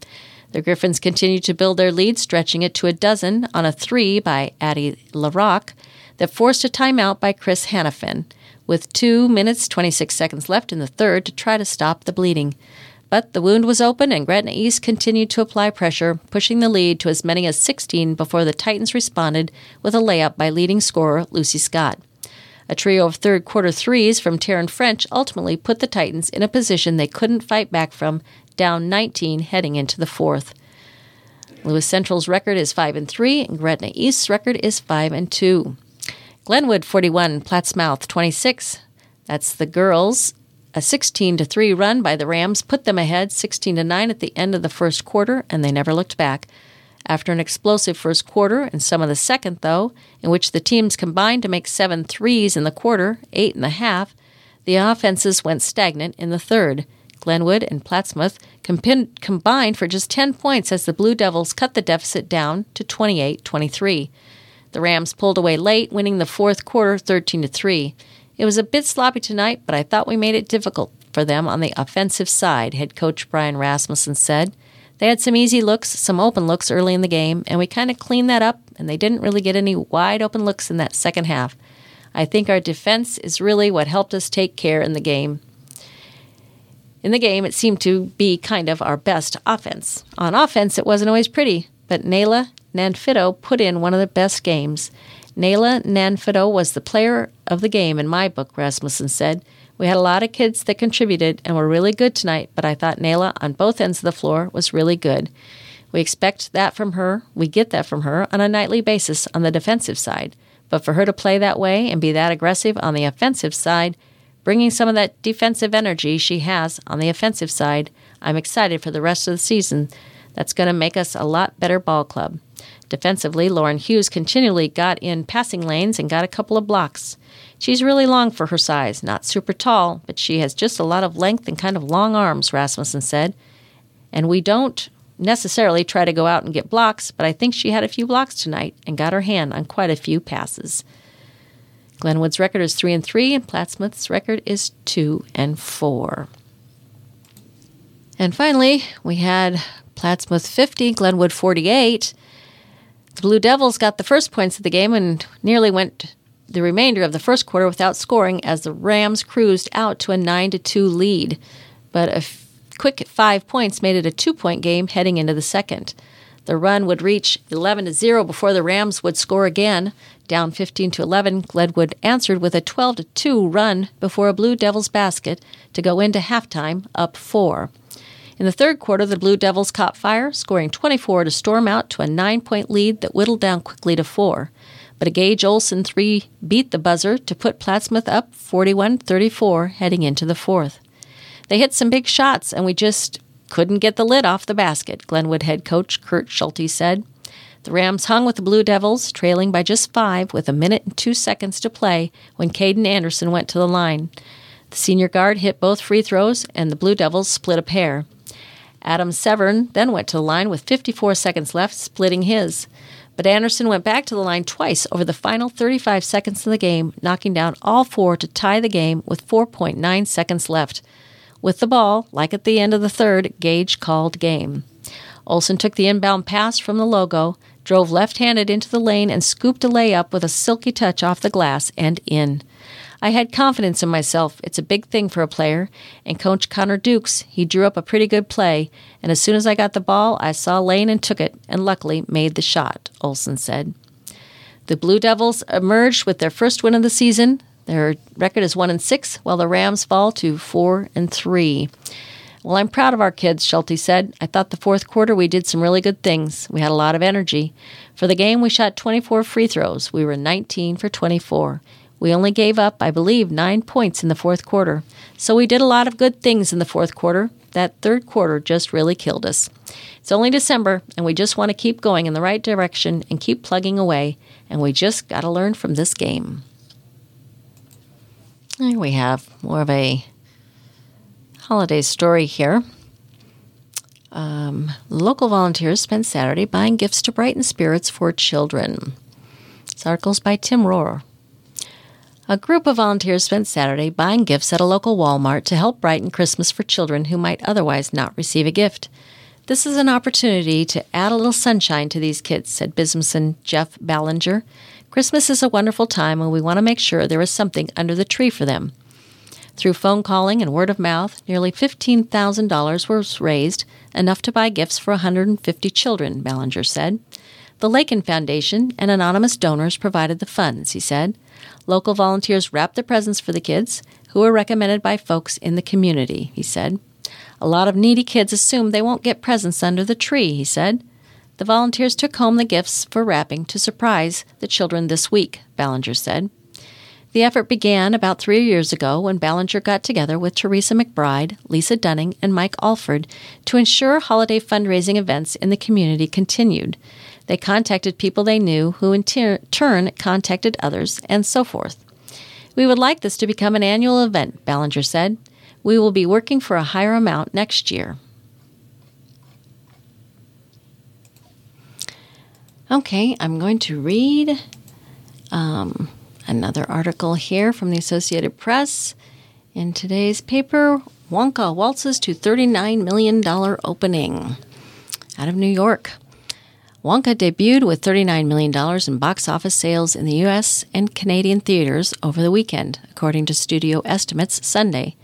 The Griffins continued to build their lead, stretching it to a dozen on a three by Addie LaRock that forced a timeout by Chris Hannafin, with 2 minutes 26 seconds left in the third to try to stop the bleeding. But the wound was open, and Gretna East continued to apply pressure, pushing the lead to as many as 16 before the Titans responded with a layup by leading scorer Lucy Scott. A trio of third quarter threes from Taryn French ultimately put the Titans in a position they couldn't fight back from, down 19 heading into the fourth. Lewis Central's record is 5 and 3, and Gretna East's record is 5 and 2. Glenwood 41, Plattsmouth 26. That's the girls. A 16 to 3 run by the Rams put them ahead 16 to 9 at the end of the first quarter, and they never looked back. After an explosive first quarter and some of the second, though, in which the teams combined to make seven threes in the quarter, eight in the half, the offenses went stagnant in the third. Glenwood and Plattsmouth combined for just 10 points as the Blue Devils cut the deficit down to 28 23. The Rams pulled away late, winning the fourth quarter 13 3. It was a bit sloppy tonight, but I thought we made it difficult for them on the offensive side, head coach Brian Rasmussen said. They had some easy looks, some open looks early in the game, and we kind of cleaned that up, and they didn't really get any wide open looks in that second half. I think our defense is really what helped us take care in the game. In the game, it seemed to be kind of our best offense. On offense, it wasn't always pretty, but Nayla Nanfido put in one of the best games. Nayla Nanfido was the player of the game in my book, Rasmussen said. We had a lot of kids that contributed and were really good tonight, but I thought Nayla on both ends of the floor was really good. We expect that from her. We get that from her on a nightly basis on the defensive side. But for her to play that way and be that aggressive on the offensive side, bringing some of that defensive energy she has on the offensive side, I'm excited for the rest of the season. That's going to make us a lot better ball club. Defensively, Lauren Hughes continually got in passing lanes and got a couple of blocks. She's really long for her size, not super tall, but she has just a lot of length and kind of long arms, Rasmussen said. And we don't necessarily try to go out and get blocks, but I think she had a few blocks tonight and got her hand on quite a few passes. Glenwood's record is 3 and 3 and Plattsmouth's record is 2 and 4. And finally, we had Plattsmouth 50, Glenwood 48. The Blue Devils got the first points of the game and nearly went the remainder of the first quarter without scoring as the Rams cruised out to a 9 2 lead. But a f- quick five points made it a two point game heading into the second. The run would reach 11 to 0 before the Rams would score again. Down 15 to 11, Glenwood answered with a 12 to 2 run before a Blue Devils basket to go into halftime up 4. In the third quarter, the Blue Devils caught fire, scoring 24 to storm out to a nine point lead that whittled down quickly to four but a Gage Olson 3 beat the buzzer to put Plattsmouth up 41 34 heading into the fourth. They hit some big shots, and we just couldn't get the lid off the basket, Glenwood head coach Kurt Schulte said. The Rams hung with the Blue Devils, trailing by just five with a minute and two seconds to play when Caden Anderson went to the line. The senior guard hit both free throws, and the Blue Devils split a pair. Adam Severn then went to the line with 54 seconds left, splitting his. But Anderson went back to the line twice over the final 35 seconds of the game, knocking down all four to tie the game with 4.9 seconds left. With the ball, like at the end of the third, Gage called game. Olson took the inbound pass from the logo, drove left handed into the lane, and scooped a layup with a silky touch off the glass and in. I had confidence in myself. It's a big thing for a player. And Coach Connor Dukes, he drew up a pretty good play. And as soon as I got the ball, I saw lane and took it, and luckily made the shot, Olson said. The Blue Devils emerged with their first win of the season. Their record is 1 and 6, while the Rams fall to 4 and 3. Well, I'm proud of our kids, Schulte said. I thought the fourth quarter we did some really good things. We had a lot of energy. For the game, we shot 24 free throws. We were 19 for 24. We only gave up, I believe, nine points in the fourth quarter. So we did a lot of good things in the fourth quarter. That third quarter just really killed us. It's only December, and we just want to keep going in the right direction and keep plugging away, and we just got to learn from this game. We have more of a holiday story here. Um, local volunteers spent Saturday buying gifts to brighten spirits for children. This article is by Tim Rohrer. A group of volunteers spent Saturday buying gifts at a local Walmart to help brighten Christmas for children who might otherwise not receive a gift. This is an opportunity to add a little sunshine to these kids, said businessman Jeff Ballinger. Christmas is a wonderful time and we want to make sure there is something under the tree for them. Through phone calling and word of mouth, nearly $15,000 was raised, enough to buy gifts for 150 children, Ballinger said. The Lakin Foundation and anonymous donors provided the funds, he said. Local volunteers wrapped the presents for the kids, who were recommended by folks in the community, he said. A lot of needy kids assume they won't get presents under the tree, he said. The volunteers took home the gifts for wrapping to surprise the children this week, Ballinger said. The effort began about three years ago when Ballinger got together with Teresa McBride, Lisa Dunning, and Mike Alford to ensure holiday fundraising events in the community continued. They contacted people they knew, who in ter- turn contacted others, and so forth. We would like this to become an annual event, Ballinger said. We will be working for a higher amount next year. Okay, I'm going to read um, another article here from the Associated Press. In today's paper, Wonka waltzes to $39 million opening. Out of New York. Wonka debuted with $39 million in box office sales in the U.S. and Canadian theaters over the weekend, according to studio estimates Sunday.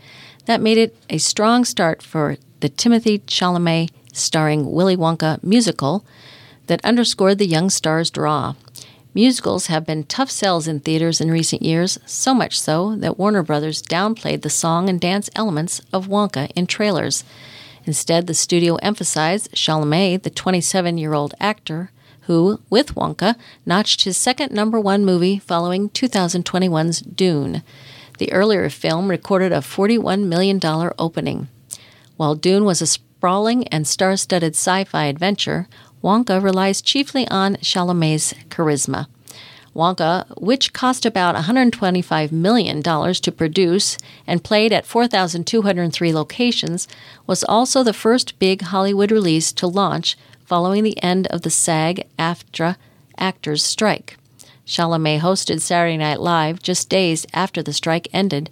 That made it a strong start for the Timothy Chalamet starring Willy Wonka musical that underscored the young star's draw. Musicals have been tough sells in theaters in recent years, so much so that Warner Brothers downplayed the song and dance elements of Wonka in trailers. Instead, the studio emphasized Chalamet, the 27 year old actor, who, with Wonka, notched his second number one movie following 2021's Dune. The earlier film recorded a $41 million opening. While Dune was a sprawling and star studded sci fi adventure, Wonka relies chiefly on Chalamet's charisma. Wonka, which cost about $125 million to produce and played at 4,203 locations, was also the first big Hollywood release to launch following the end of the SAG AFTRA actors' strike. Chalamet hosted Saturday Night Live just days after the strike ended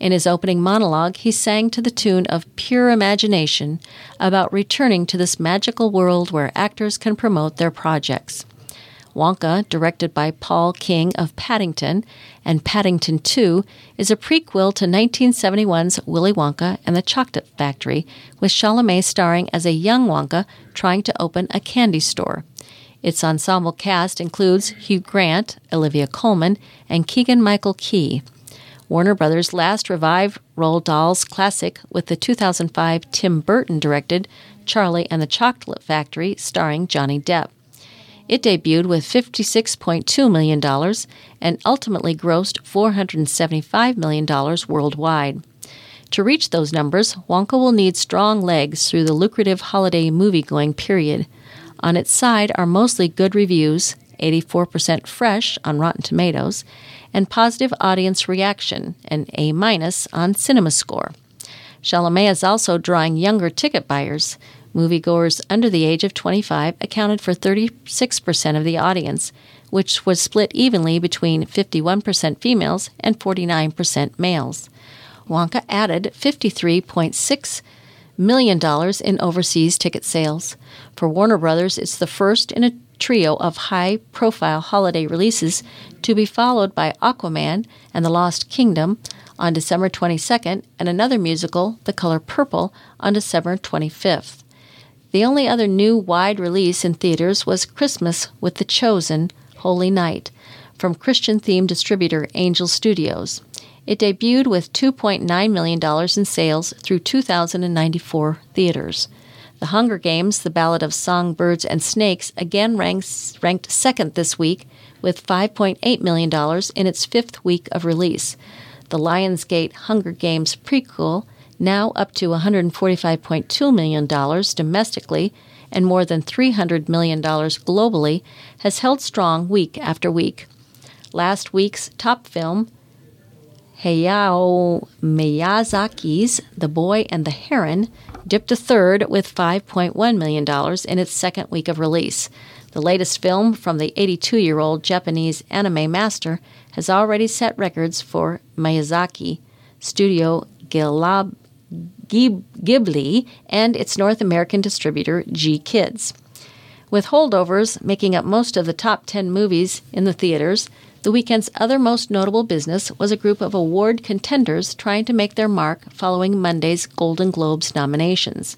in his opening monologue, he sang to the tune of Pure Imagination about returning to this magical world where actors can promote their projects. Wonka, directed by Paul King of Paddington, and Paddington 2 is a prequel to 1971's Willy Wonka and the Chocolate Factory, with Chalamet starring as a young Wonka trying to open a candy store. Its ensemble cast includes Hugh Grant, Olivia Colman, and Keegan Michael Key. Warner Brothers last revived Roald Dahl's classic with the 2005 Tim Burton directed Charlie and the Chocolate Factory starring Johnny Depp. It debuted with $56.2 million and ultimately grossed $475 million worldwide. To reach those numbers, Wonka will need strong legs through the lucrative holiday movie going period. On its side are mostly good reviews, 84% fresh on Rotten Tomatoes, and positive audience reaction, an A on CinemaScore. Chalamet is also drawing younger ticket buyers. Moviegoers under the age of 25 accounted for 36% of the audience, which was split evenly between 51% females and 49% males. Wonka added $53.6 million in overseas ticket sales. For Warner Brothers, it's the first in a trio of high profile holiday releases to be followed by Aquaman and the Lost Kingdom on December 22nd and another musical, The Color Purple, on December 25th. The only other new wide release in theaters was Christmas with The Chosen Holy Night from Christian themed distributor Angel Studios. It debuted with $2.9 million in sales through 2,094 theaters. The Hunger Games, The Ballad of Songbirds and Snakes, again ranks, ranked second this week with $5.8 million in its fifth week of release. The Lionsgate Hunger Games prequel, now up to $145.2 million domestically and more than $300 million globally, has held strong week after week. Last week's top film, Hayao Miyazaki's The Boy and the Heron, dipped a third with $5.1 million in its second week of release. The latest film from the 82 year old Japanese anime master has already set records for Miyazaki, Studio Ghibli, and its North American distributor GKIDS. With holdovers making up most of the top 10 movies in the theaters, the weekend's other most notable business was a group of award contenders trying to make their mark following Monday's Golden Globes nominations.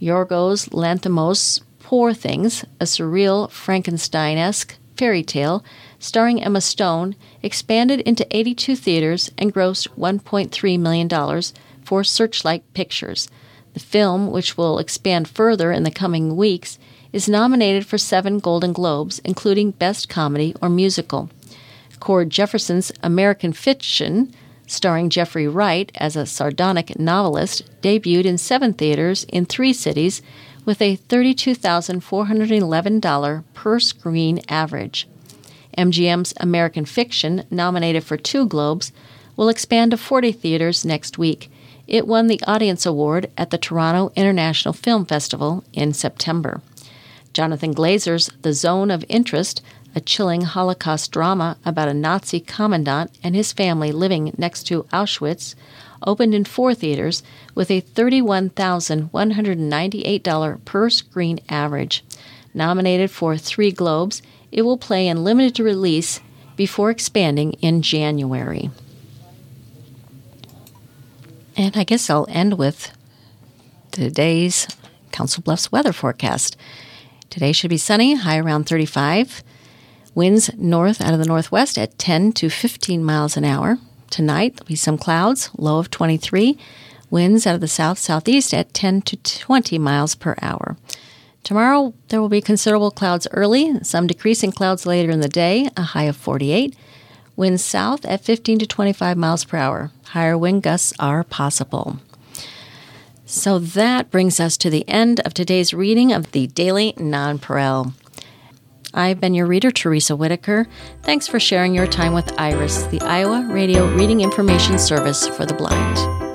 Yorgos Lanthimos' Poor Things, a surreal Frankenstein esque fairy tale starring Emma Stone, expanded into 82 theaters and grossed $1.3 million for Searchlight Pictures. The film, which will expand further in the coming weeks, is nominated for seven Golden Globes, including Best Comedy or Musical. Cord Jefferson's American Fiction, starring Jeffrey Wright as a sardonic novelist, debuted in seven theaters in three cities with a $32,411 per screen average. MGM's American Fiction, nominated for two Globes, will expand to 40 theaters next week. It won the Audience Award at the Toronto International Film Festival in September. Jonathan Glazer's The Zone of Interest a chilling Holocaust drama about a Nazi commandant and his family living next to Auschwitz, opened in four theaters with a $31,198 per screen average. Nominated for three Globes, it will play in limited release before expanding in January. And I guess I'll end with today's Council Bluffs weather forecast. Today should be sunny, high around 35. Winds north out of the northwest at 10 to 15 miles an hour. Tonight, there'll be some clouds, low of 23. Winds out of the south southeast at 10 to 20 miles per hour. Tomorrow, there will be considerable clouds early, some decreasing clouds later in the day, a high of 48. Winds south at 15 to 25 miles per hour. Higher wind gusts are possible. So that brings us to the end of today's reading of the Daily Nonpareil. I've been your reader, Teresa Whitaker. Thanks for sharing your time with IRIS, the Iowa Radio Reading Information Service for the Blind.